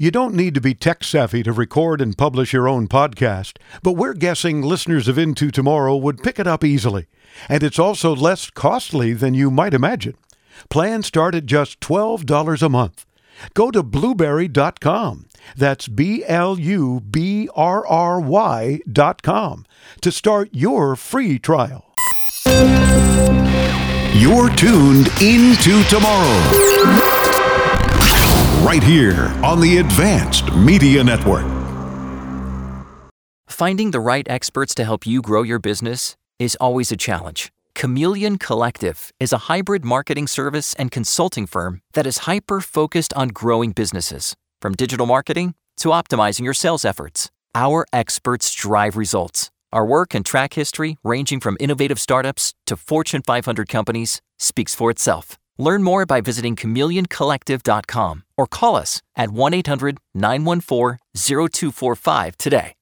You don't need to be tech savvy to record and publish your own podcast, but we're guessing listeners of Into Tomorrow would pick it up easily. And it's also less costly than you might imagine. Plans start at just $12 a month. Go to blubrry.com. That's B L U B R R Y.com to start your free trial. You're tuned into tomorrow. Right here on the Advanced Media Network. Finding the right experts to help you grow your business is always a challenge. Chameleon Collective is a hybrid marketing service and consulting firm that is hyper focused on growing businesses, from digital marketing to optimizing your sales efforts. Our experts drive results. Our work and track history, ranging from innovative startups to Fortune 500 companies, speaks for itself. Learn more by visiting chameleoncollective.com or call us at 1 800 914 0245 today.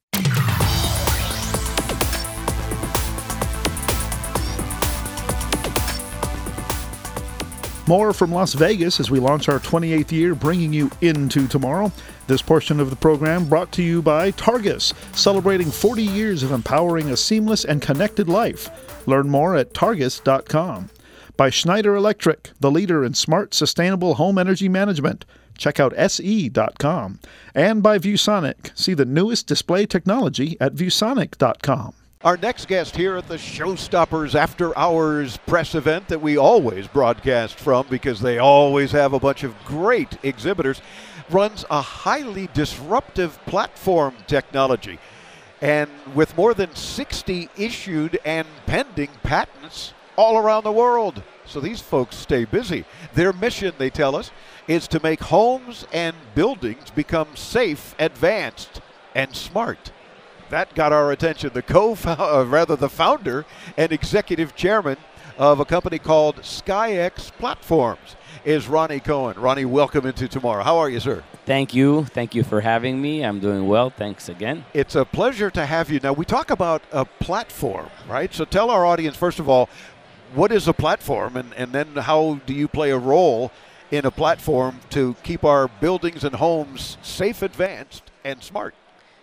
More from Las Vegas as we launch our 28th year, bringing you into tomorrow. This portion of the program brought to you by Targus, celebrating 40 years of empowering a seamless and connected life. Learn more at targus.com. By Schneider Electric, the leader in smart, sustainable home energy management. Check out se.com. And by ViewSonic. See the newest display technology at viewsonic.com. Our next guest here at the Showstoppers After Hours press event that we always broadcast from because they always have a bunch of great exhibitors runs a highly disruptive platform technology. And with more than 60 issued and pending patents all around the world. So these folks stay busy. Their mission, they tell us, is to make homes and buildings become safe, advanced, and smart. That got our attention. The co uh, rather the founder and executive chairman of a company called SkyX Platforms is Ronnie Cohen. Ronnie, welcome into tomorrow. How are you, sir? Thank you. Thank you for having me. I'm doing well. Thanks again. It's a pleasure to have you. Now, we talk about a platform, right? So tell our audience, first of all, what is a platform, and, and then how do you play a role in a platform to keep our buildings and homes safe, advanced, and smart?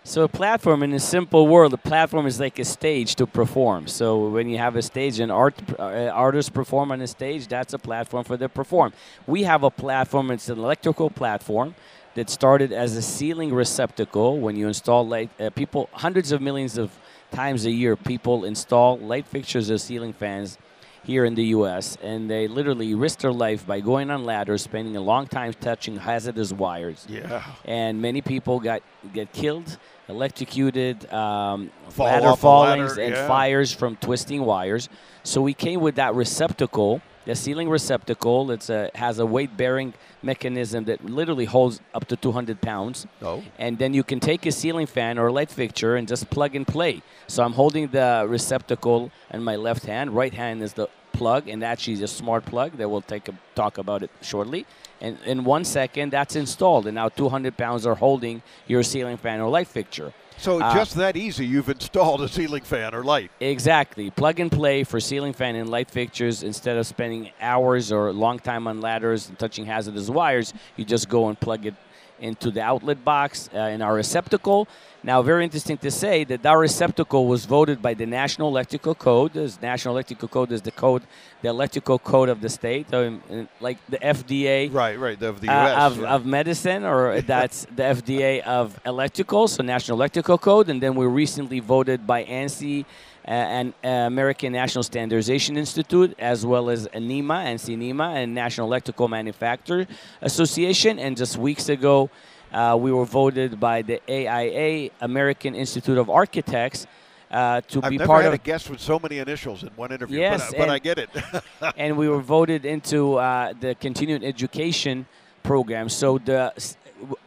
So a platform, in a simple world, a platform is like a stage to perform. So when you have a stage and art uh, artists perform on a stage, that's a platform for them to perform. We have a platform. It's an electrical platform that started as a ceiling receptacle. When you install light, uh, people hundreds of millions of times a year, people install light fixtures or ceiling fans here in the U.S. and they literally risk their life by going on ladders, spending a long time touching hazardous wires. Yeah. And many people got get killed, electrocuted, um, Fall ladder fallings, ladder, and yeah. fires from twisting wires. So we came with that receptacle. The ceiling receptacle it's a, has a weight bearing mechanism that literally holds up to 200 pounds. Oh. And then you can take a ceiling fan or a light fixture and just plug and play. So I'm holding the receptacle in my left hand. Right hand is the plug, and actually a smart plug that we'll take a, talk about it shortly. And in one second, that's installed, and now 200 pounds are holding your ceiling fan or light fixture. So Uh, just that easy, you've installed a ceiling fan or light. Exactly. Plug and play for ceiling fan and light fixtures. Instead of spending hours or long time on ladders and touching hazardous wires, you just go and plug it into the outlet box uh, in our receptacle. Now, very interesting to say that our receptacle was voted by the National Electrical Code. The National Electrical Code is the code, the electrical code of the state, um, uh, like the FDA Right, right, of the uh, U.S. of, yeah. of medicine, or that's the FDA of electrical, so National Electrical Code, and then we recently voted by ANSI uh, and American National Standardization Institute, as well as NEMA, ANSI NEMA, and National Electrical Manufacturer Association, and just weeks ago. Uh, we were voted by the AIA, American Institute of Architects, uh, to I've be never part had of a guest with so many initials in one interview, Yes, but, I- but I get it. and we were voted into uh, the continuing education program. So the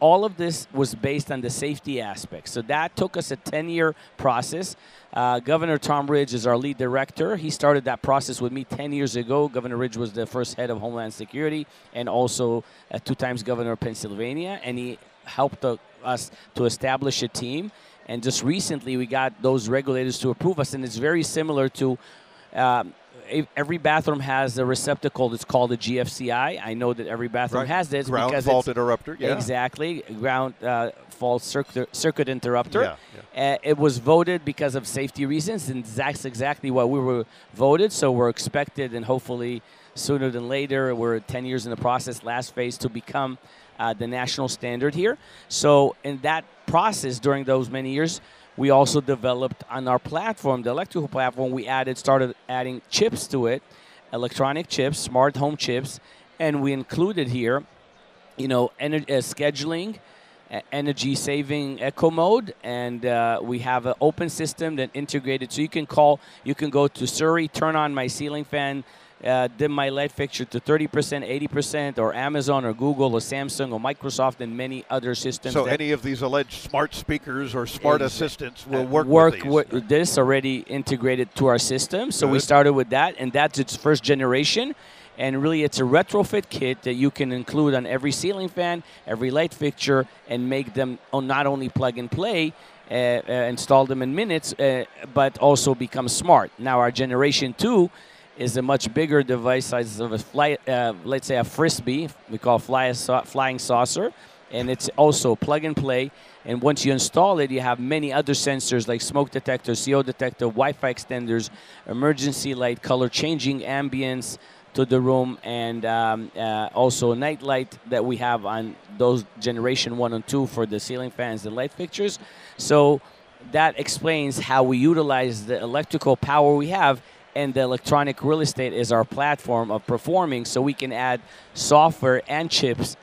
all of this was based on the safety aspect. So that took us a 10-year process. Uh, Governor Tom Ridge is our lead director. He started that process with me 10 years ago. Governor Ridge was the first head of Homeland Security and also uh, two times governor of Pennsylvania, and he helped uh, us to establish a team. And just recently, we got those regulators to approve us, and it's very similar to um, every bathroom has a receptacle that's called a GFCI. I know that every bathroom Right. has this Ground because fault interrupter. Yeah. Exactly, ground uh, fault circuit, circuit interrupter. Yeah, Uh, it was voted because of safety reasons, and that's exactly why we were voted. So we're expected, and hopefully sooner than later, we're 10 years in the process, last phase, to become uh, the national standard here. So in that process, during those many years, we also developed on our platform, the electrical platform, we added, started adding chips to it, electronic chips, smart home chips, and we included here you know, ener- uh, scheduling, uh, energy saving eco mode, and uh, we have an open system that integrated. So you can call, you can go to Siri, turn on my ceiling fan, uh, dim my light fixture to 30%, 80%, or Amazon or Google or Samsung or Microsoft and many other systems. So any of these alleged smart speakers or smart assistants uh, will work, work with this already integrated to our system. So we started with that, and that's its first generation. And really, it's a retrofit kit that you can include on every ceiling fan, every light fixture, and make them not only plug and play, uh, uh, install them in minutes, uh, but also become smart. Now, our generation two is a much bigger device size of a fly, uh, let's say a frisbee. We call fly, sau- flying saucer, and it's also plug and play. And once you install it, you have many other sensors like smoke detector, CO detector, Wi-Fi extenders, emergency light, color changing ambience to the room, and um, uh, also night light that we have on those generation one and two for the ceiling fans and light fixtures. So that explains how we utilize the electrical power we have and the electronic real estate is our platform of performing so we can add software and chips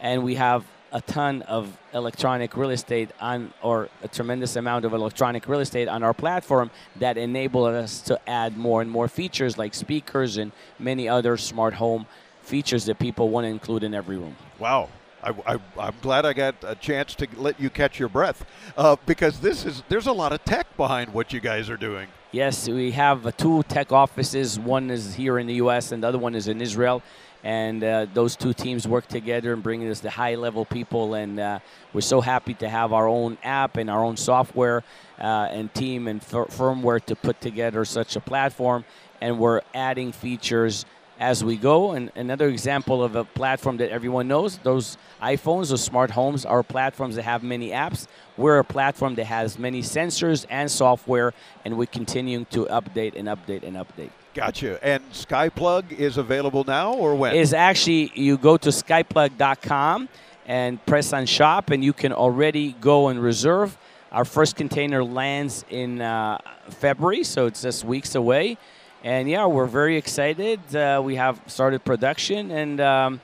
and we have a ton of electronic real estate on or a tremendous amount of electronic real estate on our platform that enable us to add more and more features like speakers and many other smart home features that people want to include in every room Wow. I, am glad I got a chance to let you catch your breath uh, because this is there's a lot of tech behind what you guys are doing. Yes, we have uh, two tech offices. One is here in the U.S. and the other one is in Israel. And uh, those two teams work together and bringing us the high-level people. And uh, we're so happy to have our own app and our own software uh, and team and fir- firmware to put together such a platform. And we're adding features as we go. And another example of a platform that everyone knows, those iPhones, those smart homes, are platforms that have many apps. We're a platform that has many sensors and software, and we're continuing to update and update and update. Gotcha. And Skyplug is available now or when? Is actually you go to skyplug.com and press on shop, and you can already go and reserve. Our first container lands in uh, February, so it's just weeks away. And yeah, we're very excited. Uh, we have started production, and um,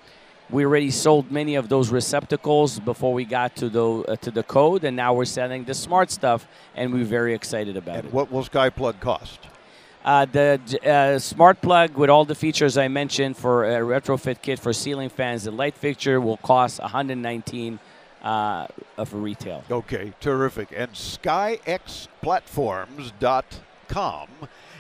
we already sold many of those receptacles before we got to the uh, to the code, and now we're selling the smart stuff, and we're very excited about and it. what will Skyplug cost? Uh, the uh, smart plug with all the features I mentioned for a retrofit kit for ceiling fans and light fixture will cost 119 uh, of retail. Okay, terrific. And SkyXPlatforms.com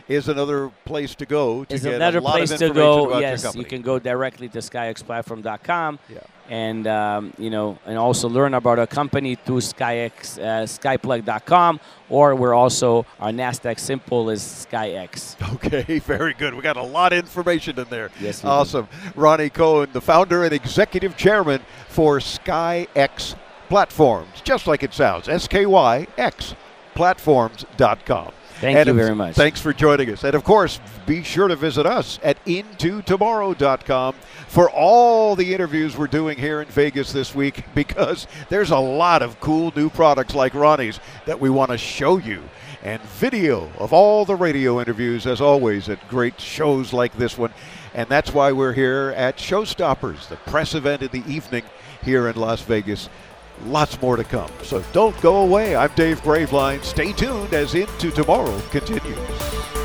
is another place to go to Is get another a lot place of to go. about your Yes, company. you can go directly to skyxplatform.com Yeah. and um, you know and also learn about our company through skyx uh, skyplug.com or we're also our Nasdaq symbol is skyx. Okay, very good. We got a lot of information in there. Yes, we do. awesome. Ronnie Cohen, the founder and executive chairman for SkyX Platforms, just like it sounds. S K Y X Platforms.com. Thank you very much. Thanks for joining us. And of course, be sure to visit us at intotomorrow.com for all the interviews we're doing here in Vegas this week because there's a lot of cool new products like Ronnie's that we want to show you. And video of all the radio interviews, as always, at great shows like this one. And that's why we're here at Showstoppers, the press event in the evening here in Las Vegas. Lots more to come. So don't go away. I'm Dave Graveline. Stay tuned as Into Tomorrow continues.